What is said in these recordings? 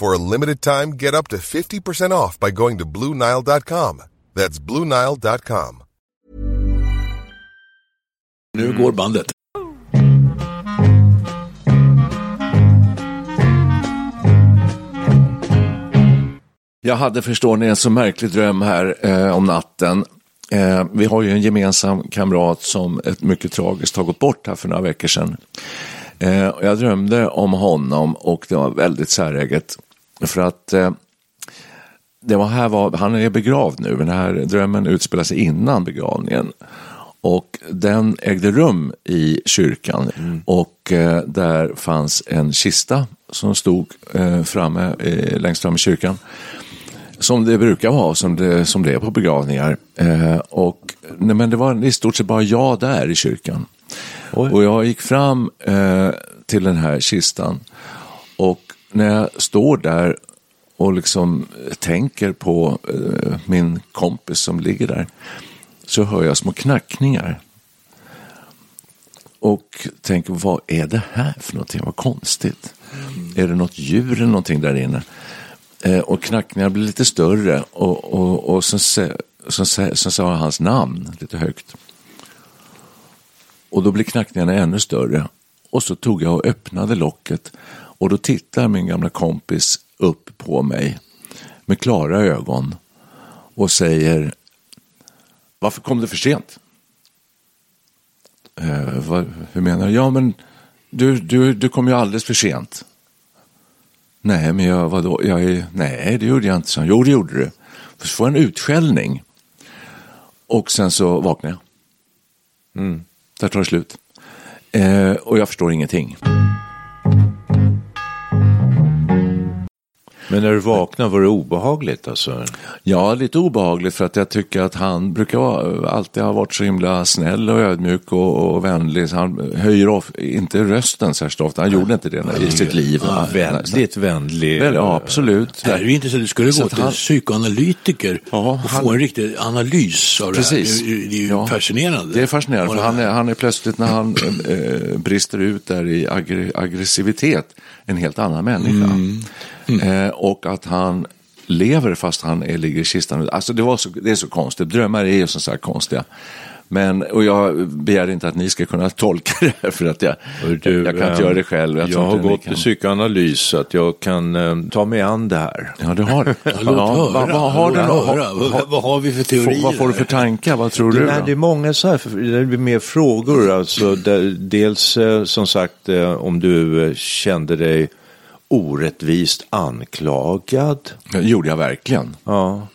For a limited time, get up to 50% off by going to BlueNile.com. That's BlueNile.com. Nu går bandet. Jag hade, förstår ni, en så märklig dröm här eh, om natten. Eh, vi har ju en gemensam kamrat som ett mycket tragiskt har gått bort här för några veckor sedan. Eh, jag drömde om honom och det var väldigt säreget. För att eh, det var här var, han är begravd nu, men den här drömmen utspelar sig innan begravningen. Och den ägde rum i kyrkan Mm. och eh, där fanns en kista som stod eh, framme, eh, längst fram i kyrkan. Som det brukar vara, som det, som det är på begravningar. Eh, och, nej, men det var i stort sett bara jag där i kyrkan. Och jag gick fram eh, till den här kistan och när jag står där och liksom tänker på eh, min kompis som ligger där så hör jag små knackningar. Och tänker, vad är det här för någonting? Vad konstigt. Är det något djur eller någonting där inne? Eh, och knackningarna blir lite större och, och, och så, sä- så, sä- så sa jag hans namn lite högt. Och då blir knackningarna ännu större. Och så tog jag och öppnade locket och då tittar min gamla kompis upp på mig med klara ögon och säger Varför kom du för sent? Eh, vad, hur menar du? Ja, men du, du, du kom ju alldeles för sent. Nej, men jag, vadå? Jag är, nej, det gjorde jag inte. Så, jo, det gjorde du. Så får jag en utskällning. Och sen så vaknar jag. Mm. Där tar det slut. Eh, och jag förstår ingenting. Men när du vaknade var det obehagligt alltså? Ja, lite obehagligt för att jag tycker att han brukar alltid ha varit så himla snäll och ödmjuk och, och vänlig. Så han höjer of, inte rösten särskilt ofta. Han gjorde inte det i sitt liv. Ja, väldigt vänlig. Väl, ja, absolut. Det här är ju intressant. Du skulle Så gå till han- psykoanalytiker Ja, och han- få en riktig analys av Precis. det här. Det är, ju Ja. fascinerande. Det är fascinerande, för han är, han är plötsligt när han eh, brister ut där i aggre, aggressivitet en helt annan människa. Eh, och att han lever fast han är, ligger i kistan. Alltså det, var så, det är så konstigt, drömmar är ju som sagt konstiga. Men, och jag begär inte att ni ska kunna tolka det här för att jag, Du, jag kan inte göra det själv. Jag, tror har gått kan. psykoanalys så att jag kan eh, ta mig an det här. Ja, du har det. Ja, Ja, vad, vad har du? Vad, vad har vi för teorier? vad får du för tankar? Vad tror Det, du? nej, det är många så här, det blir mer frågor. Alltså, där, dels eh, som sagt eh, om du kände dig orättvist anklagad. Det gjorde jag verkligen. Ja.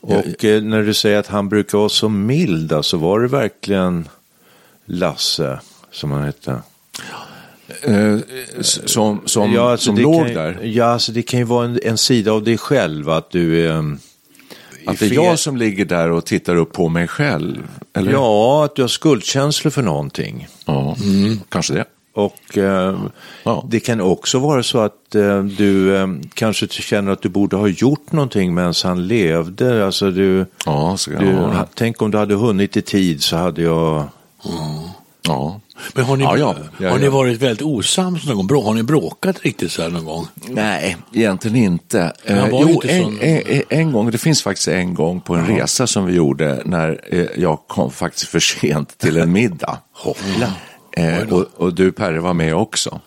Och eh, när du säger att han brukar vara så mild, alltså var det verkligen Lasse som han hette? Eh, som som, alltså, som låg kan, där. Ja, alltså det kan ju vara en, en sida av dig själv att du ehm, Att det är jag som ligger där och tittar upp på mig själv? Eller? Ja, att du har skuldkänslor för någonting. ja kanske det. Och eh, Ja. det kan också vara så att eh, du eh, kanske känner att du borde ha gjort någonting medan han levde. Alltså du, Ja, du, tänk om du hade hunnit i tid så hade jag... Ja. Men har ni, Ja, ja. Ja, har ni varit väldigt osams någon gång? Har ni bråkat riktigt så här någon gång? Nej, egentligen inte. Eh, jo, inte en, sån- en, en gång, det finns faktiskt en gång på en resa som vi gjorde när eh, jag kom faktiskt för sent till en middag. Eh, och, och du Perre var med också.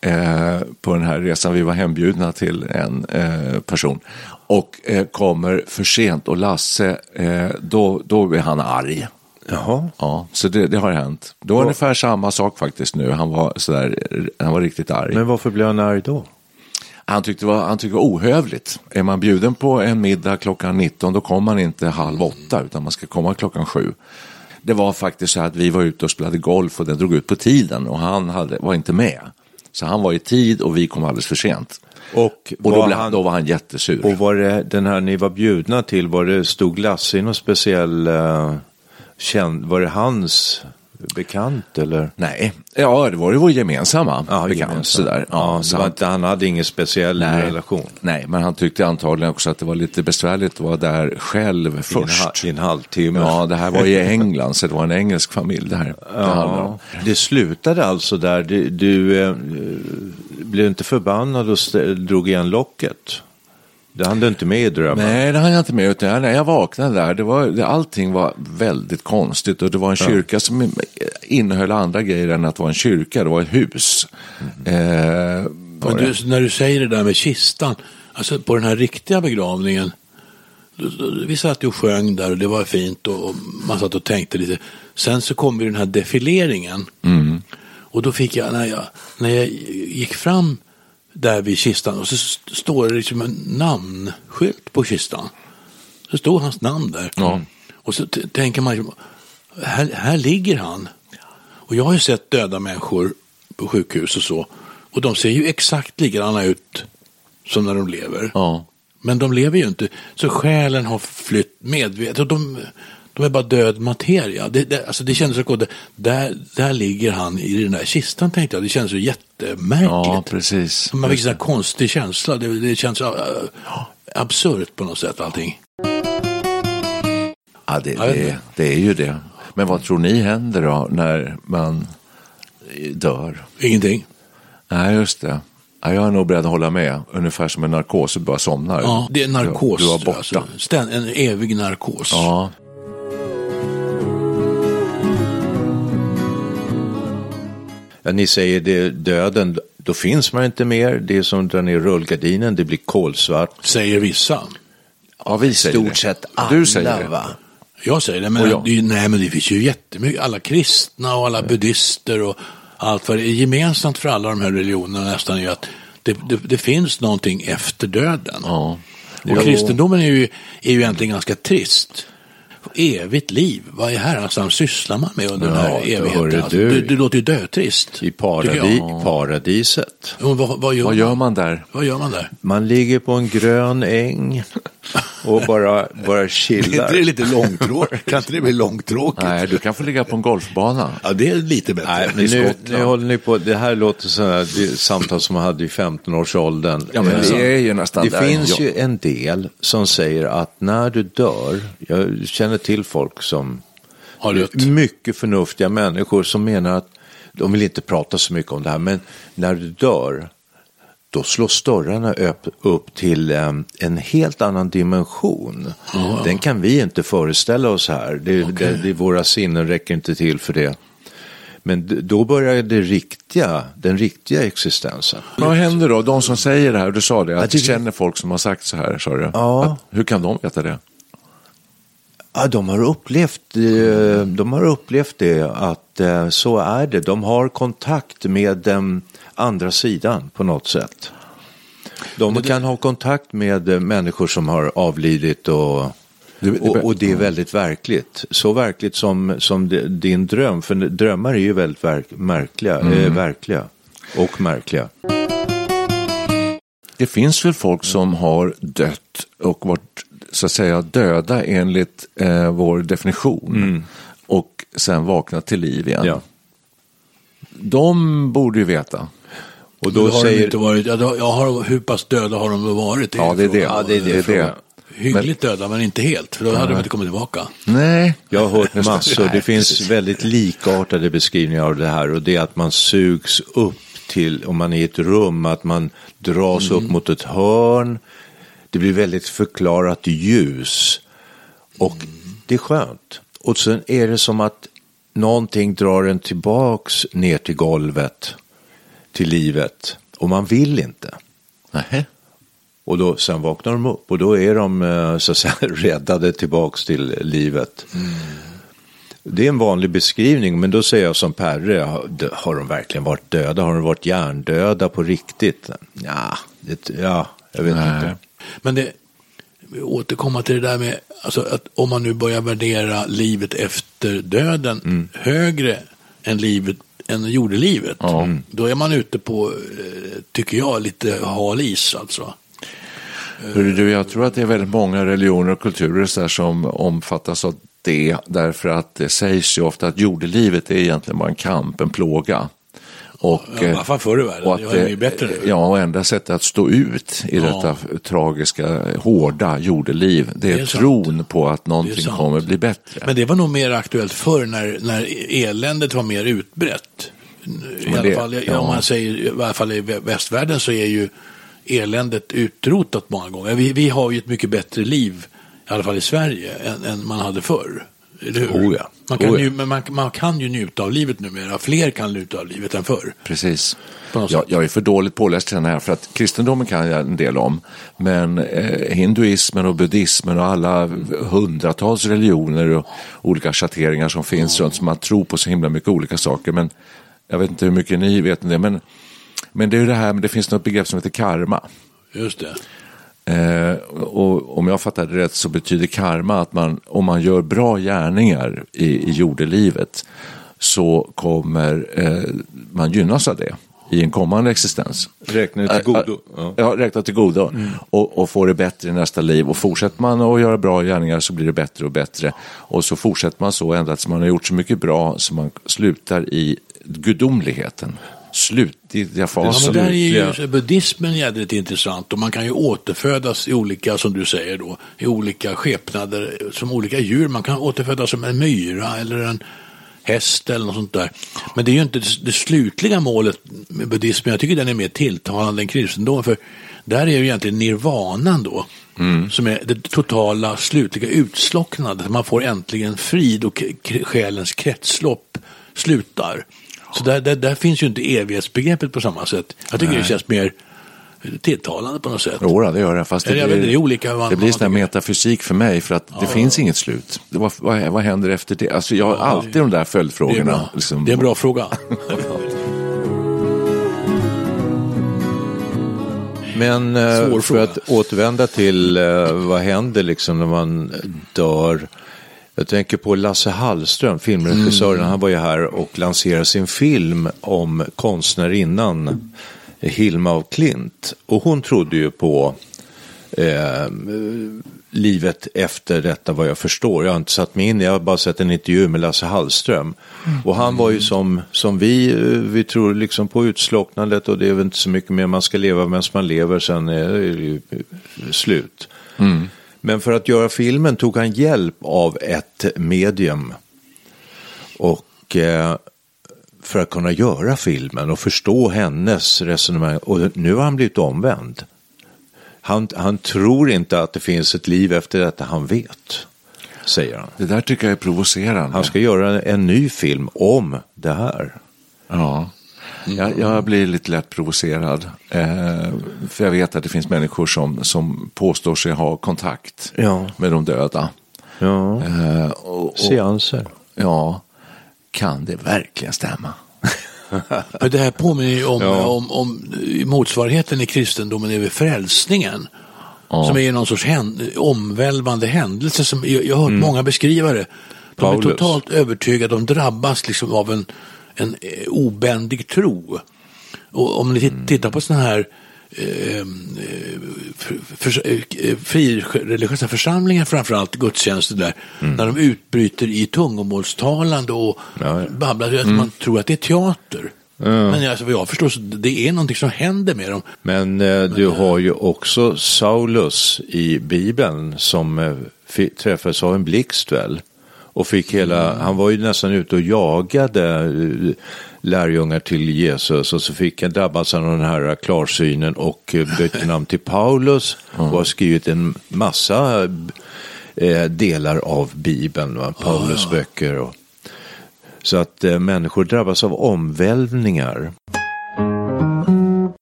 eh, på den här resan. Vi var hembjudna till en eh, person och eh, kommer för sent och Lasse, eh, då, då är han arg. Jaha. Ja, så det, det har hänt. Det var ungefär samma sak faktiskt nu. Han var, sådär, han var riktigt arg. Men varför blev han arg då? Han tyckte, det var, han tyckte det var ohövligt. Är man bjuden på en middag klockan 19 då kommer man inte halv åtta utan man ska komma klockan sju. Det var faktiskt så att vi var ute och spelade golf och den drog ut på tiden och han hade, var inte med. Så han var i tid och vi kom alldeles för sent. Och, Och då, var blev, han, då var han jättesur. och var det den här ni var bjudna till, var det, stod Lasse i någon speciell, uh, känd, var det hans bekant eller? Nej, ja det var ju vår gemensamma bekant. gemensamt. Sådär. Ja, Ja, så det han, inte, han hade ingen speciell Nej. relation. nej, men han tyckte antagligen också att det var lite besvärligt att vara där själv först. I en halvtimme. Ja, det här var i England, så det var en engelsk familj det här. det. Ja, det slutade alltså där. Du, du eh, blev inte förbannad och drog igen locket. Det hann du inte med i drömmen. Nej, det hann jag inte med. Utan när jag vaknade där, det var, det, allting var väldigt konstigt. Och det var en kyrka som innehöll andra grejer än att vara en kyrka. Det var ett hus. Eh, var du, när du säger det där med kistan, alltså på den här riktiga begravningen, vi satt ju och sjöng där och det var fint och, man satt och tänkte lite. Sen så kom ju den här defileringen. Och då fick jag när, jag, när jag gick fram där vid kistan och så st- står det liksom en namnskylt på kistan. Så stod hans namn där. Ja. Och så tänker man, här, här ligger han. Och jag har ju sett döda människor på sjukhus och så. Och de ser ju exakt likadana ut som när de lever. Ja. Men de lever ju inte. Så själen har flytt medvetet. Och de, de är bara död materia. Det, det, alltså det kändes så gott. Där, där ligger han i den där kistan tänkte jag. Det känns så jättemärkligt. ja, precis. Man fick en konstig känsla. Det, det känns uh, absurt på något sätt allting. Ja, det, det, det är ju det. Men vad tror ni händer då när man dör? Ingenting. Nej, just det. Ja, jag är nog beredd att hålla med. Ungefär som en narkos, du bara somnar. Ja, det är narkos. Du, du borta. Alltså, en evig narkos. Ja, ni säger det, döden, då finns man inte mer. Det är som att dra ner rullgardinen, det blir kolsvart. Säger vissa. ja vi säger Stort det. sett Du säger alla, det. va? Jag säger det, men, det, nej, men det finns ju jättemycket. Alla kristna och alla buddister och allt vad det är gemensamt för alla de här religionerna nästan är ju att det, det, det finns någonting efter döden. Ja. Och kristendomen är ju, är ju egentligen ganska trist. Evigt liv, vad är här någonstans sysslar man med under den här Ja, evigheten? hörru Alltså, du. det låter ju dötrist. I paradi paradiset. Vad, vad, gör Vad man? gör man där? vad gör man där? Man ligger på en grön äng och bara, bara Det chillar. är lite långtråkigt. kan inte det bli långtråkigt? Nej, du kan få ligga på en golfbana. Ja, det är lite bättre. Nej, men nu, nu håller ni på, det här låter som det samtal som man hade i 15-årsåldern. Ja, men Eh, vi är ju nästan Det där. finns ju en del som säger att när du dör, jag känner till folk som mycket förnuftiga människor som menar att de vill inte prata så mycket om det här, men när du dör då slås dörrarna upp, upp till em, en helt annan dimension. Den kan vi inte föreställa oss här. Det, det, det, våra sinnen räcker inte till för det. Men då börjar det riktiga, den riktiga existensen. Vad händer då? De som säger det här, du sa det, att det- du känner folk som har sagt så här, sa du? Ja. Att, hur kan de veta det? Ja, de har upplevt, eh, de har upplevt det att eh, så är det. De har kontakt med den andra sidan på något sätt. De kan ha kontakt med eh, människor som har avlidit och, och, och det är väldigt verkligt. Så verkligt som, som din dröm, för drömmar är ju väldigt verk, märkliga, eh, verkliga och märkliga. Det finns väl folk som har dött och varit så att säga döda enligt eh, vår definition och sen vaknat till liv igen. Ja. De borde ju veta. Och Då har säger... inte varit, ja, då, jag har, hur pass döda har de varit? Ja, det är det. Ja, det är det frågan. Hyggligt döda, men inte helt, för då hade de inte kommit tillbaka. Nej. Jag har hört det. massor. Det finns väldigt likartade beskrivningar av det här och det är att man sugs upp till, om man är i ett rum, att man dras upp mot ett hörn. Det blir väldigt förklarat ljus och det är skönt. Och sen är det som att någonting drar en tillbaks ner till golvet. till livet och man vill inte. Nej. Och då, sen vaknar de upp och då är de eh, så att säga räddade tillbaks till livet. Det är en vanlig beskrivning, men då säger jag som Perre, har, de verkligen varit döda? Har de varit hjärndöda på riktigt? Ja, det, ja jag vet Nej. inte. Men det, återkomma till det där med, alltså att om man nu börjar värdera livet efter döden Mm. högre än livet än jordelivet, Ja. då är man ute på, eh, tycker jag, lite hal is alltså. Du, jag tror att det är väldigt många religioner och kulturer så som omfattas av det därför att det sägs ju ofta att jordelivet är egentligen bara en kamp, en plåga. Och, Ja, fall förr i världen, och att jag är det- ju bättre nu. Ja, och enda sättet att stå ut i Ja. detta tragiska, hårda jordeliv, det är, Det är sant. tron på att Det någonting sant. kommer bli bättre. Men det var nog mer aktuellt förr när, när eländet var mer utbrett. I Men alla det- fall, ja. om man säger, i alla fall i vä- västvärlden så är ju eländet utrotat många gånger. Vi, vi har ju ett mycket bättre liv, i alla fall i Sverige, än, än man hade förr. Eller hur? Oh ja. Man, kan Oh ja. ju, man, man kan ju njuta av livet numera. Fler kan njuta av livet än förr. Precis. Jag, jag är för dåligt påläst till den här för att kristendomen kan jag en del om. Men eh, hinduismen och buddhismen och alla hundratals religioner och olika schatteringar som finns runt som man tror på så himla mycket olika saker. Men jag vet inte hur mycket ni vet om det. Men, men det är ju det här, men det finns något begrepp som heter karma. Just det. Eh, och om jag fattar det rätt så betyder karma att man, om man gör bra gärningar i, i jordelivet så kommer eh, man gynnas av det i en kommande existens. Räknar det till godo? Ja, ja räkna till godo. Och, och få det bättre i nästa liv. Och fortsätter man att göra bra gärningar så blir det bättre och bättre. Och så fortsätter man så ända tills man har gjort så mycket bra så man slutar i gudomligheten. Slutliga Ja, fasen. men där är ju buddhismen jädrigt intressant och man kan ju återfödas i olika, som du säger då, i olika skepnader, som olika djur. Man kan återfödas som en myra eller en häst eller något sånt där. Men det är ju inte det, slutliga målet med buddhismen. Jag tycker den är mer tilltalande än kristendomen. För där är ju egentligen nirvanan då. Som är det totala slutliga utslocknandet. Man får äntligen frid och själens kretslopp slutar. Så där, där, där finns ju inte evighetsbegreppet på samma sätt. Jag tycker det känns mer tilltalande på något sätt. Jo, det gör det. Fast det blir, vet det är olika det blir sån metafysik för mig för att det finns inget slut. Det, vad, vad, vad händer efter det? Alltså jag har alltid de där Det är, följdfrågorna. liksom. det är en bra fråga. Men eh, Svår för fråga. att återvända till eh, vad händer liksom när man dör. Jag tänker på Lasse Hallström, filmregissören. Han var ju här och lanserade sin film om konstnärinnan Hilma af Klint. Och hon trodde ju på eh, livet efter detta vad jag förstår. Jag har inte satt mig in, jag har bara sett en intervju med Lasse Hallström. Och han var ju som, som vi, eh, vi tror liksom på utslocknandet och det är väl inte så mycket mer man ska leva medan man lever, sen är det ju slut. Men för att göra filmen tog han hjälp av ett medium. Och eh, för att kunna göra filmen och förstå hennes resonemang. Och nu har han blivit omvänd. Han, han tror inte att det finns ett liv efter detta, han vet. Säger han. Det där tycker jag är provocerande. Han ska göra en, en ny film om det här. Ja. Jag, jag blir lite lätt provocerad. Eh, för jag vet att det finns människor som, som påstår sig ha kontakt Ja. med de döda. Ja, Eh, och, och, seanser. ja, kan det verkligen stämma? Men det här påminner ju om, Ja. om, om motsvarigheten i kristendomen är väl frälsningen. Som är någon sorts hän, omvälvande händelse. Som, jag, jag har hört många beskriva det. De Paulus. är totalt övertygade, de drabbas liksom av en, en eh, obändig tro. Och om ni tit- tittar på sådana här eh, för, eh, frireligiösa församlingar framförallt, gudstjänster där, när de utbryter i tungomålstalande och Ja, ja. babblar, att man tror att det är teater. Men alltså, vad jag förstår så det är någonting som händer med dem. Men eh, du har ju också Saulus i Bibeln som eh, träffades av en blixt väl? Och fick hela, han var ju nästan ute och jagade eh, lärjungar till Jesus och så fick han drabbas av den här klarsynen och eh, bytte namn till Paulus och har skrivit en massa eh, delar av Bibeln, va? Paulus böcker. Och, så att människor drabbas av omvälvningar.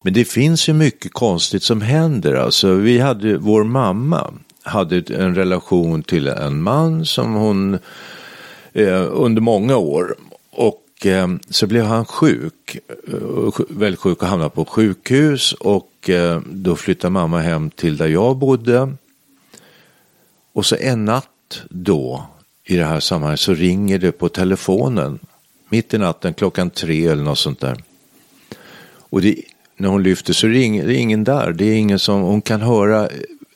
Men det finns ju mycket konstigt som händer. Alltså, vi hade, vår mamma hade en relation till en man som hon eh, under många år. Och eh, så blev han sjuk, eh, väldigt sjuk och hamnade på sjukhus. Och eh, då flyttade mamma hem till där jag bodde. Och så en natt då i det här sammanhanget så ringer det på telefonen. Mitt i natten klockan tre eller något sånt där. Och det, när hon lyfter så är det ingen, det är ingen där. Det är ingen som, hon kan höra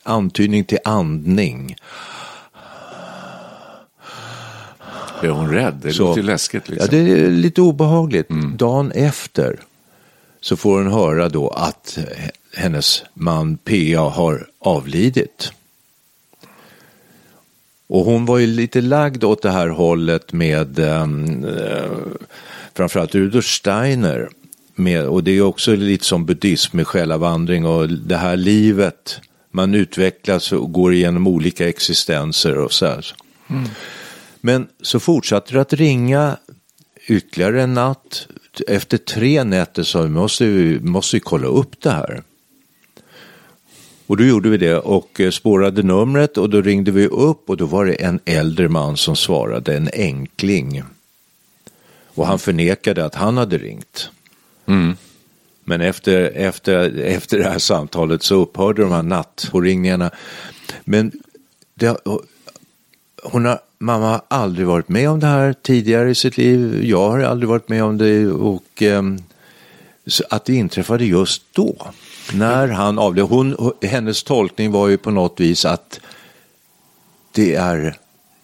antydning till andning. Är hon rädd? Det låter ju läskigt. Liksom. Ja, det är lite obehagligt. Dagen efter så får hon höra då att hennes man P.A. har avlidit. Och hon var ju lite lagd åt det här hållet med um, uh, framförallt Rudolf Steiner. Med, och det är också lite som buddhism med själavandring och det här livet. Man utvecklas och går igenom olika existenser och så här. Men så fortsatte det att ringa ytterligare en natt. Efter tre nätter sa vi måste vi måste vi kolla upp det här. Och då gjorde vi det och eh, spårade numret och då ringde vi upp och då var det en äldre man som svarade, en enkling. Och han förnekade att han hade ringt. Men efter, efter, efter det här samtalet så upphörde de här nattpåringningarna. Men det, hon har, mamma har aldrig varit med om det här tidigare i sitt liv. Jag har aldrig varit med om det. Och eh, så att det inträffade just då. När han avled. Hon, hennes tolkning var ju på något vis att det är,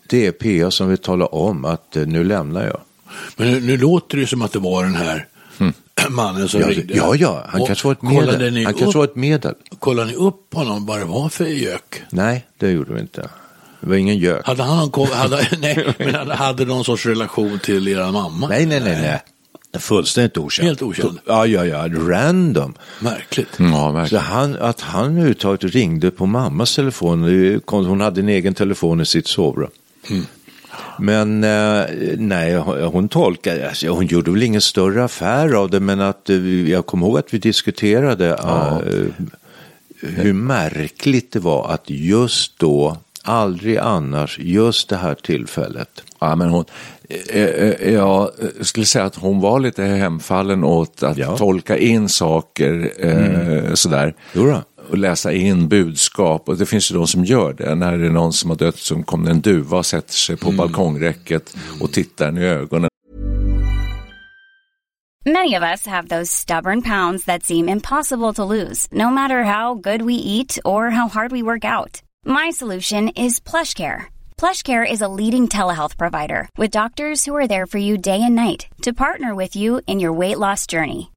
det är PA som vill tala om att eh, nu lämnar jag. Men nu, nu låter det som att det var den här mannen som Ja, ringde. ja, ja han Och kanske var ett medel. Ni Han upp, kanske var ett medel. Kollade ni upp honom vad det var för gök? Nej, det gjorde vi inte. Det var ingen gök. Hade han ko- hade, nej, men hade, hade någon sorts relation till era mamma? Nej, nej, nej, nej. Fullständigt okänd. Helt okänd. Ja, ja, ja. Random. Märkligt. Ja, Så verkligen. han, att han överhuvudtaget ringde på mammas telefon, hon hade en egen telefon i sitt sovrum. Men eh, nej, hon tolkade, alltså, hon gjorde väl ingen större affär av det, men att eh, jag kommer ihåg att vi diskuterade eh, hur märkligt det var att just då, aldrig annars, just det här tillfället. Ja, men hon, jag skulle säga att hon var lite hemfallen åt att Ja. tolka in saker eh, sådär. Jodå. Och läsa in budskap. Och det finns ju de som gör det. När det är någon som har dött som kommer en duva och sätter sig på balkongräcket och tittar en i ögonen. Many of us have those stubborn pounds that seem impossible to lose, no matter how good we eat or how hard we work out. My solution is PlushCare. PlushCare is a leading telehealth provider with doctors who are there for you day and night to partner with you in your weight loss journey.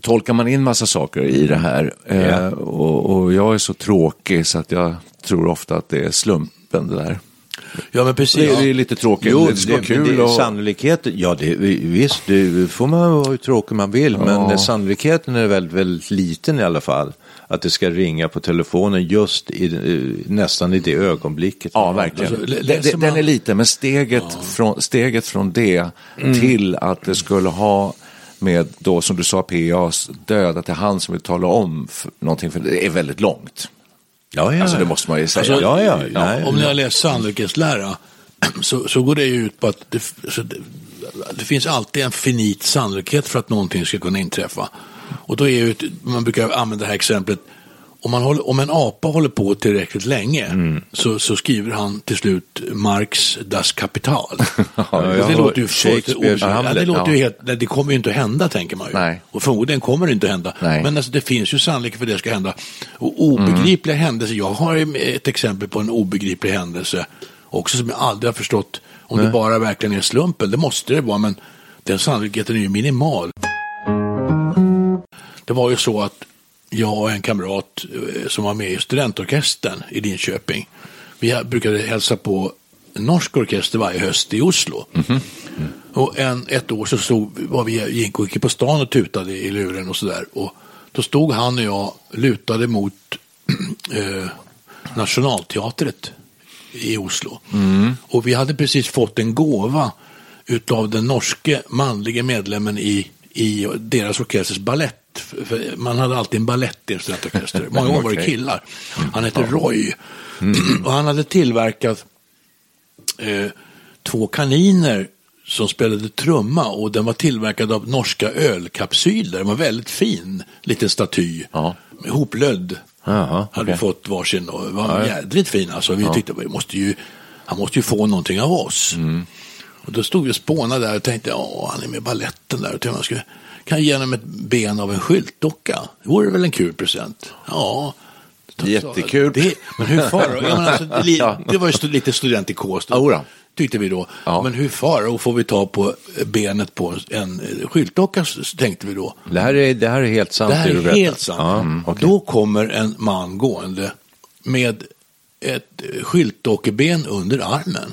tolkar man in massa saker i det här. Eh, och, och jag är så tråkig så att jag tror ofta att det är slumpen det där. Ja, men precis. Det är, lite tråkigt. Jo, det ska vara det, kul. det, och, sannolikheten, ja det, visst, det får man vara hur tråkig man vill, men sannolikheten är väldigt, väldigt liten i alla fall. Att det ska ringa på telefonen just i, eh, nästan i det ögonblicket. Ja, verkligen. Alltså, Den- man- den är liten, men steget, från, steget från det Mm. till att det skulle ha med då som du sa PAs död, att det är han som vill tala om för, någonting, för det är väldigt långt. Ja, ja. Alltså det måste man ju säga. ja, ja, nej, Om ni har läst sannolikhetslära så, så går det ju ut på att det, så det, det finns alltid en finit sannolikhet för att någonting ska kunna inträffa. Och då är ju, man brukar använda det här exemplet, om, man håller, om en apa håller på tillräckligt länge Mm. så, så skriver han till slut Marx Das Kapital. Och det låter ju ja, Hamlet, det, låter ju ja. helt, nej, det kommer ju inte att hända tänker man ju. Nej. Och förmodligen kommer det inte att hända. Nej. Men alltså, det finns ju sannolikhet för det ska hända. Och obegripliga händelser, jag har ett exempel på en obegriplig händelse också som jag aldrig har förstått om det bara verkligen är slumpen. Det måste det vara, men den sannolikheten är ju minimal. Det var ju så att jag och en kamrat eh, som var med i studentorkestern i Linköping, vi brukade hälsa på en norsk orkester varje höst i Oslo. Och en, ett år så stod, var vi, gick, gick på stan och tutade i luren och sådär. Och då stod han och jag lutade mot eh, Nationalteatret i Oslo. Och vi hade precis fått en gåva utav den norske manlige medlemmen i, i deras orkesters ballett. Man hade alltid en ballett i en studentorkester. Många gånger var det killar. Han hette Roy. Och han hade tillverkat eh, två kaniner som spelade trumma och den var tillverkad av norska ölkapsyler. Den var väldigt fin, liten staty. Ja. Hoplödd. Jaha, hade okej. fått varsin och var jädrigt fin. Alltså, vi tyckte vi måste ju, han måste ju få någonting av oss. Och då stod vi och spånade där och tänkte, ja, han är med i balletten där. Och tänkte, man skulle, kan ge honom ett ben av en skyltdocka? Det vore väl en kul present? Ja. Jättekul. Det, men hur far ja, men alltså, det, det var ju lite studentikos då, Jodå. tyckte vi då. Ja. Men hur far och får vi ta på benet på en eh, skyltdocka, tänkte vi då. Det här är, det här är helt sant. Det här är helt sant. Ja, Mm. okej. Då kommer en man gående med ett eh, skyltdockeben under armen.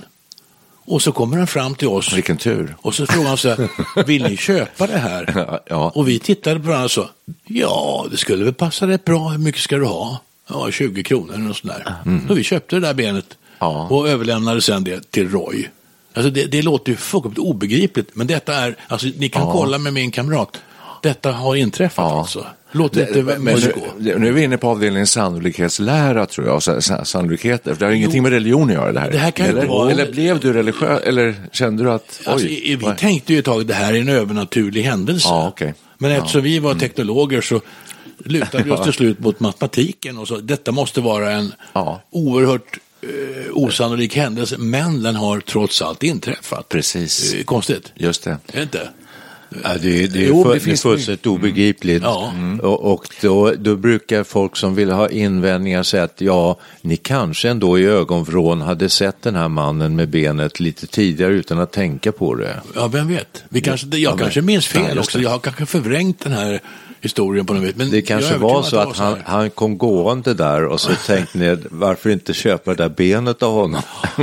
Och så kommer han fram till oss. Vilken tur. Och så frågar han så här, vill ni köpa det här? Ja. Och vi tittade på varandra och sa, ja, det skulle väl passa rätt bra. Hur mycket ska du ha? Ja, 20 kronor eller något sånt där. Så vi köpte det där benet Ja. och överlämnade sen det till Roy. Alltså det, det låter ju fullkomligt obegripligt, men detta är, alltså ni kan Ja. kolla med min kamrat. Detta har inträffat Ja. alltså. Låt det inte mest nu, gå. nu är vi inne på avdelningen sannolikhetslära tror jag, sannolikheter. Det har ingenting med religion att göra det här. Det här kan eller, vara- eller blev du religiös, eller kände du att, oj, Alltså, i- vi vad- tänkte ju ett tag det här är en övernaturlig händelse. Ja, okej. Men eftersom vi var teknologer så lutade vi oss Ja. till slut mot matematiken och så. Detta måste vara en Ja. oerhört eh, osannolik händelse, men den har trots allt inträffat. Precis. Eh, konstigt, just det. är det inte? Ja, det, det är, Jo, för, det det finns är fullständigt obegripligt. Ja. Och, och då, då brukar folk som vill ha invändningar säga att ja, ni kanske ändå i ögonvrån hade sett den här mannen med benet lite tidigare utan att tänka på det. Ja, vem vet? Vi kanske, jag kanske minns Ja, fel också. det. Jag har kanske förvrängt den här historien på något vis. Men Det kanske var så det att han, han kom gående där och så tänkte ni varför inte köpa det där benet av honom?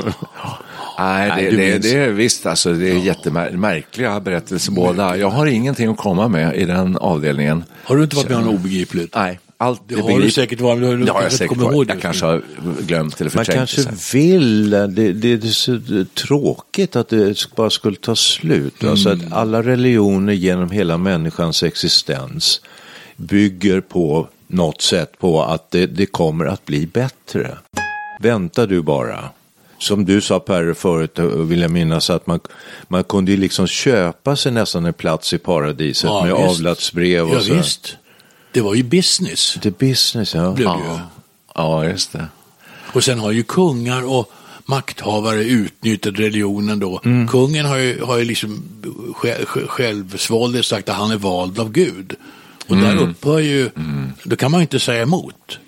Nej, Nej, det, du det, det är visst, alltså, det är jättemärkliga berättelser båda. Jag har ingenting att komma med i den avdelningen. Har du inte varit med om något obegripligt? Nej, allt Det har du begripligt. säkert varit, du Ja, jag, kanske säkert varit. det jag just kanske har glömt eller Man förträngt kanske det sen. vill, det, det, det är så tråkigt att det bara skulle ta slut. Alltså att alla religioner genom hela människans existens bygger på något sätt på att det, det kommer att bli bättre. Vänta du bara. Som du sa Per förut, och vill jag minnas, att man, man kunde ju liksom köpa sig nästan en plats i paradiset Ja, med visst. avlatsbrev och Ja, så. visst. Det var ju business. The business, ja. Blev det ju. Ja. ja, just det. Och sen har ju kungar och makthavare utnyttjat religionen då. Mm. Kungen har ju, har ju liksom själv, självsvåldigt sagt att han är vald av Gud. Och Mm. där upphör ju, då kan man ju inte säga emot.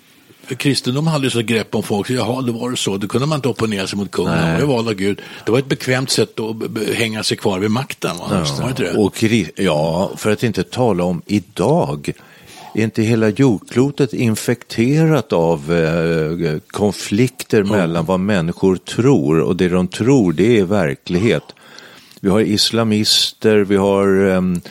Kristendom hade så grepp om folk, så jaha, då var det så, då kunde man inte opponera sig mot kungen, han var ju vald av Gud. Det var ett bekvämt sätt att hänga sig kvar vid makten, va? var det inte det? Och, ja, för att inte tala om idag. Är inte hela jordklotet infekterat av eh, konflikter mellan vad människor tror och det de tror det är verklighet. Vi har islamister, vi har ehm,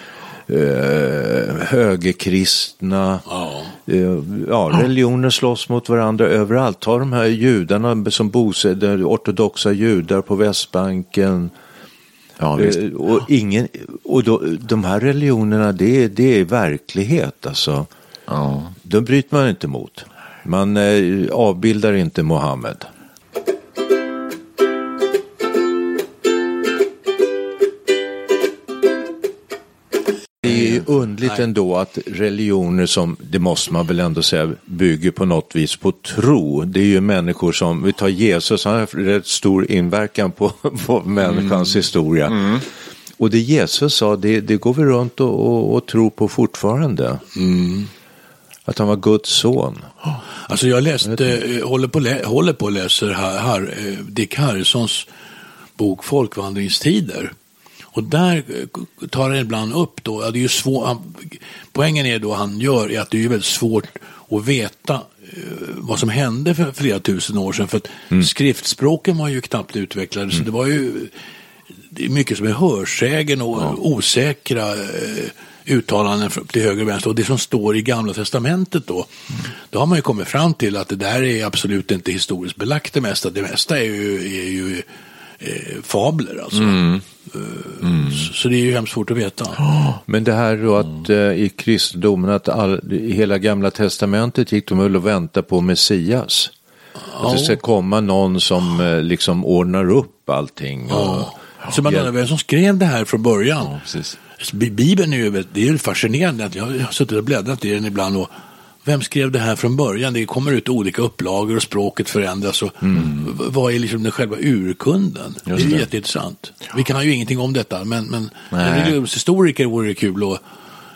eh, högerkristna, Ja. eh, ja, religioner slåss mot varandra överallt. Ta de här judarna som bosätter, ortodoxa judar på Västbanken. Ja. Eh, och ingen, och då, de här religionerna, det, är- det är verklighet alltså. Ja. De bryter man inte mot. Man eh, avbildar inte Mohammed. Det är ju underligt ändå att religioner som, det måste man väl ändå säga, bygger på något vis på tro. Det är ju människor som, vi tar Jesus, han har haft rätt stor inverkan på, på människans historia. Och det Jesus sa, det, det går vi runt och, och, och tror på fortfarande. Att han var Guds son. Alltså jag läste, eh, håller på, lä, håller på och läser här, här, eh, Dick Harrisons bok Folkvandringstider. Och där eh, tar han ibland upp då, ja, det är ju svår, han, poängen är då han gör är att det är ju väldigt svårt att veta eh, vad som hände för flera tusen år sedan. För att skriftspråken var ju knappt utvecklade, så det var ju det är mycket som är hörsägen och osäkra eh, uttalanden till höger och vänster. Och det som står i Gamla Testamentet då, då har man ju kommit fram till att det där är absolut inte historiskt belagt det mesta. Det mesta är ju, är ju eh, fabler alltså. Eh, Så, så det är ju hemskt svårt att veta. Men det här då att eh, i kristendomen att all, i hela gamla testamentet gick de väl och väntade på Messias. Att det ska komma någon som eh, liksom ordnar upp allting. Och, Så man undrar vem som skrev det här från början. precis. Bi- Bibeln är ju det är ju fascinerande. att Jag har suttit och bläddrat i den ibland. Och vem skrev det här från början? Det kommer ut olika upplagor och språket förändras. Och v- Vad är liksom den själva urkunden? det är ju jätteintressant. Vi kan ju ingenting om detta, men, men en religionshistoriker vore det kul att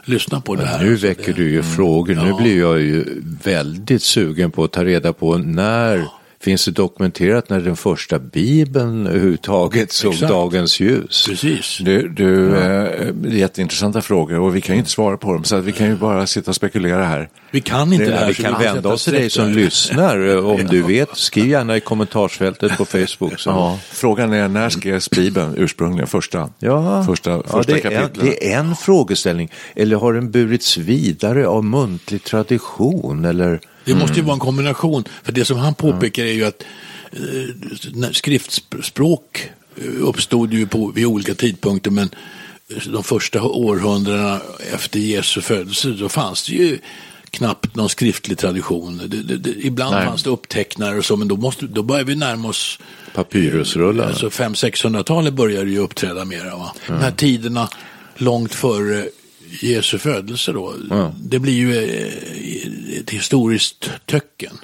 lyssna på det här. nu väcker det- du ju frågor. Nu Ja. blir jag ju väldigt sugen på att ta reda på när finns det dokumenterat när den första bibeln överhuvudtaget såg Exakt. dagens ljus. Precis. Du, du det är jätteintressanta frågor och vi kan ju inte svara på dem så vi kan ju bara sitta och spekulera här. Vi kan inte det, Ja, här. vi kan vända oss till dig som lyssnar. eh, Om du vet, skriv gärna i kommentarsfältet på Facebook. Så. Ja, frågan är när skrevs Bibeln ursprungligen? Första, Ja, första, ja, första en, kapitlet? det är en frågeställning. Eller har den burits vidare av muntlig tradition? Eller? Det måste ju vara en kombination. För det som han påpekar är ju att eh, skriftspråk eh, uppstod ju på, vid olika tidpunkter men de första århundradena efter Jesu födelse då fanns det ju knappt någon skriftlig tradition. Det, det, det, ibland Nej. fanns det upptecknare och så men då, måste, då börjar vi närma oss Papyrusrullar. Alltså 500-600-talet börjar ju uppträda mera. Va? De här tiderna långt före Jesu födelse då. Det blir ju eh, ett historiskt töcken.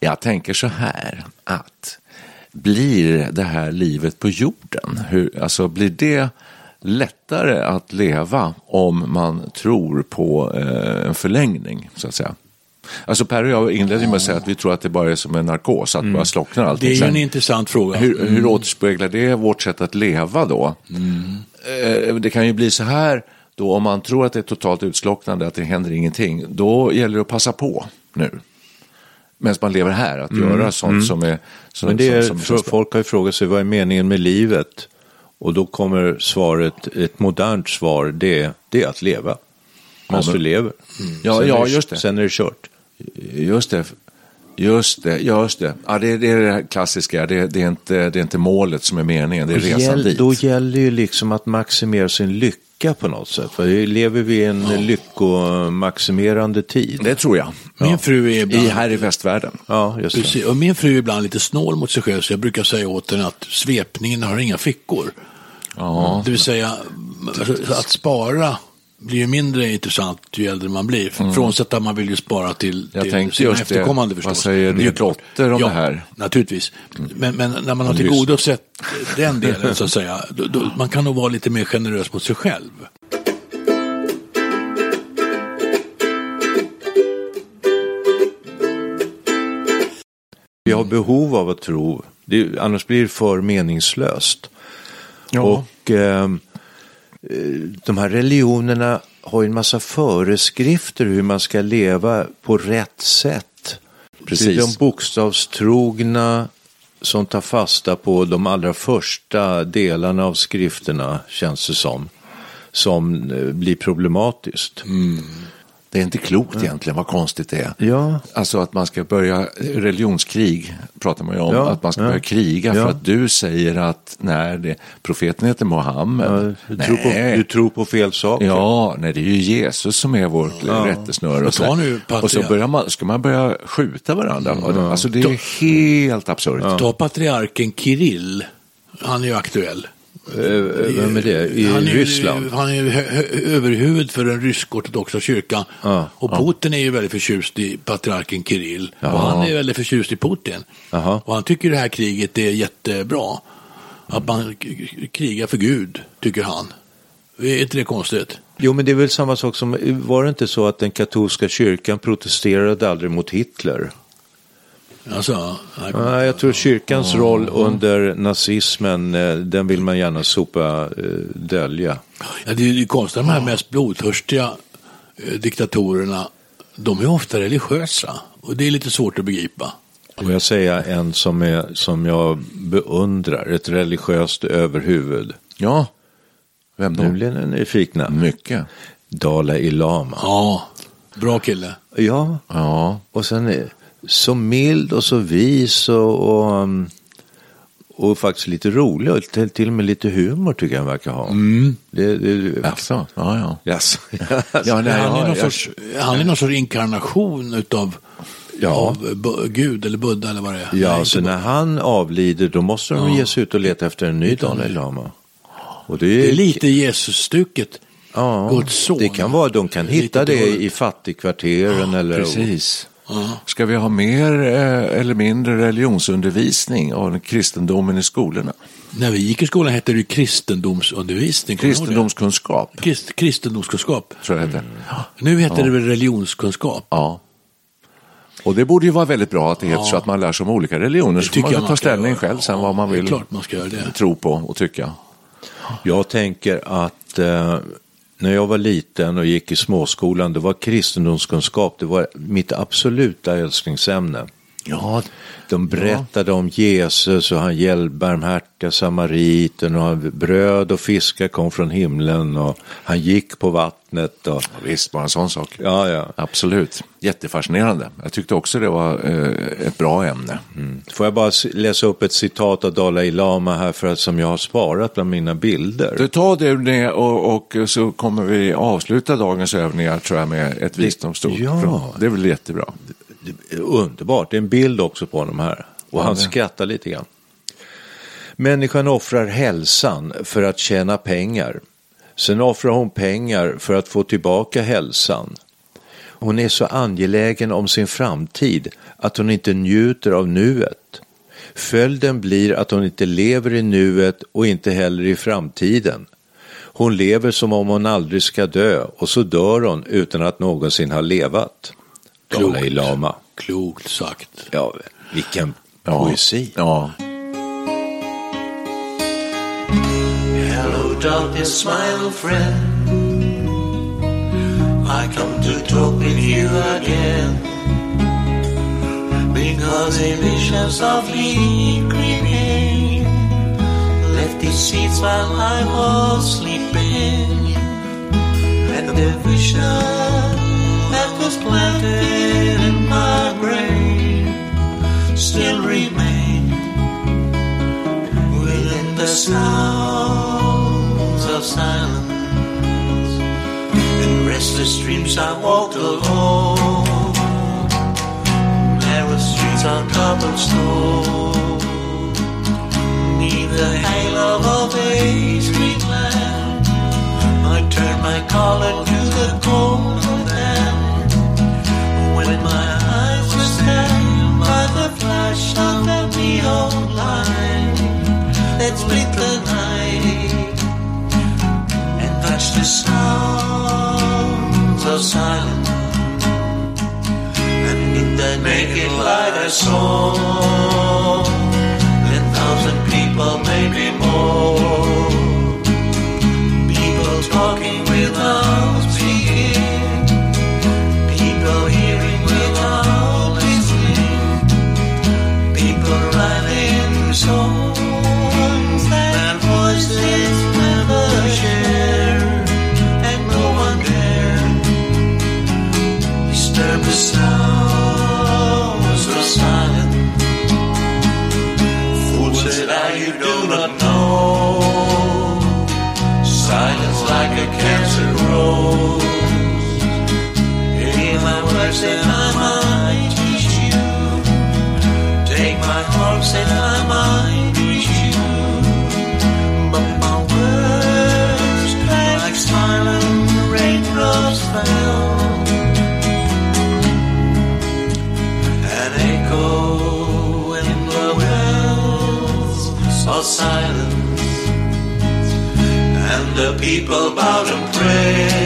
Jag tänker så här att blir det här livet på jorden, hur, alltså blir det lättare att leva om man tror på eh, en förlängning så att säga? Alltså Per och jag inledde med att säga att vi tror att det bara är som en narkos, att bara slocknar allting. Det är ju en intressant fråga. hur, hur återspeglar det vårt sätt att leva då? Eh, Det kan ju bli så här då om man tror att det är totalt utslocknande, att det händer ingenting. Då gäller det att passa på nu. Medan man lever här, att göra sånt som är... Som, Men det är, som, som, folk har ju frågat sig vad är meningen med livet? Och då kommer svaret, ett modernt svar, det, det är att leva. Medan men- du lever. Ja, sen ja, det, just det. Sen är det kört. Just det. Just det, just det. Ja, det, är- det är det klassiska, det, det, är inte, det är inte målet som är meningen, det är resan Gäll- dit. Då gäller ju liksom att maximera sin lycka på något sätt. För lever vi i en lyckomaximerande tid. Det tror jag. Min fru är ibland... I, här i västvärlden. Ja, just det. Precis, och min fru är ibland lite snål mot sig själv så jag brukar säga åt henne att svepningen har inga fickor. Ja. Det vill säga alltså, att spara blir ju mindre intressant ju äldre man blir. Frånsett att man vill ju spara till, Jag till sina just det. efterkommande Vad förstås. säger Men det är din dotter om ja, det här? Naturligtvis. Men, men när man har Och tillgodosett den delen så att säga, då, då, man kan nog vara lite mer generös mot sig själv. Vi har behov av att tro, det, annars blir det för meningslöst. Och ehm, eh, de här religionerna har ju en massa föreskrifter hur man ska leva på rätt sätt. Precis. Det är de bokstavstrogna som tar fasta på de allra första delarna av skrifterna, känns det som, som eh, blir problematiskt. Det är inte klokt egentligen, vad konstigt det är. Ja. Alltså att man ska börja, religionskrig pratar man ju om, Ja, att man ska ja. börja kriga Ja. för att du säger att nej, det, profeten heter Mohammed. Du tror, på, Nej. du tror på fel saker. Ja, nej det är ju Jesus som är vårt rättesnöre. Och, så, ta nu, Patrik. och så börjar man, ska man börja skjuta varandra. Alltså det är ju helt absurt. Ta patriarken Kirill. Han är ju aktuell. Eh, Vem är det? I han är, Ryssland? Han är överhuvud för den rysk-ortodoxa kyrkan. Ja, och Putin är ju väldigt förtjust i patriarken Kirill. Och han är väldigt förtjust i Putin. Jaha. Och han tycker det här kriget är jättebra. Att man krigar för Gud, tycker han. Är inte det konstigt? Jo, men det är väl samma sak som, var det inte så att den katolska kyrkan protesterade aldrig mot Hitler? Alltså, nej, Ja, jag tror kyrkans roll under nazismen, eh, den vill man gärna sopa, eh, dölja. ja, det är ju konstigt, de här mest blodtörstiga eh, diktatorerna, de är ofta religiösa. Och det är lite svårt att begripa. Får jag säga en som, är, som jag beundrar, ett religiöst överhuvud. Ja, vem Nu då? blir ni nyfikna. Mycket. Dalai Lama. Ja, bra kille. Ja, Ja, och sen är så mild och så vis och, och, um, och faktiskt lite rolig och till, till och med lite humor tycker jag han verkar ha. Det, det, alltså, ja, ja. Yes. ja nej, han, är ja, någon jag- sorts, han är någon sorts inkarnation utav Ja. av Gud eller Buddha eller vad det är. Ja, Nej, så när han avlider då måste de Ja. ge sig ut och leta efter en ny Dalai Lama. Och det, Det är lite Jesus-stuket. ja, Guds son. Det kan vara, de kan hitta det dåligt. i fattigkvarteren eller... Precis. Ja. Ska vi ha mer eh, eller mindre religionsundervisning av kristendomen i skolorna? När vi gick i skolan hette det ju kristendomsundervisning. Kristendomskunskap, Krist, kristendomskunskap. tror jag det heter. Nu heter det väl religionskunskap. Ja. Och det borde ju vara väldigt bra att det heter så att man lär sig om olika religioner. Så får man jag väl ta ställning göra. själv sen vad man vill klart man ska göra det. tro på och tycka. Jag tänker att eh, när jag var liten och gick i småskolan, det var kristendomskunskap, det var mitt absoluta älsklingsämne. Ja, De berättade om Jesus och han hjälp barmhärtiga samariten och han, bröd och fiskar kom från himlen och han gick på vattnet. Och, visst, bara en sån sak. ja, ja. Absolut, jättefascinerande. Jag tyckte också det var eh, ett bra ämne. Får jag bara läsa upp ett citat av Dalai Lama här för att, som jag har sparat bland mina bilder. Du tar det det och, och så kommer vi avsluta dagens övningar tror jag med ett visdomsord. ja. Det är väl jättebra. Underbart, det är en bild också på honom här. Och han det. skrattar lite grann. Människan offrar hälsan för att tjäna pengar. Sen offrar hon pengar för att få tillbaka hälsan. Hon är så angelägen om sin framtid att hon inte njuter av nuet. Följden blir att hon inte lever i nuet och inte heller i framtiden. Hon lever som om hon aldrig ska dö och så dör hon utan att någonsin ha levat. Dalai Klokt. Lama. Klokt sagt. Ja, vilken Ja. poesi. Ja. Hello, darkness, my old friend. I come to talk with you again. Because a vision softly creeping left its seeds while I was sleeping. And the vision that was planted still remain within the sounds of silence. In restless dreams I walked alone, narrow streets on cobblestone. Neath the halo of a street lamp, I turned my collar to the cold neon light that split the night and touched the sounds of silence. And in the naked light I saw ten thousand people, maybe more. said my mind is you, but my words like silent raindrops fell. An echo in the wells of silence, and the people bowed and prayed.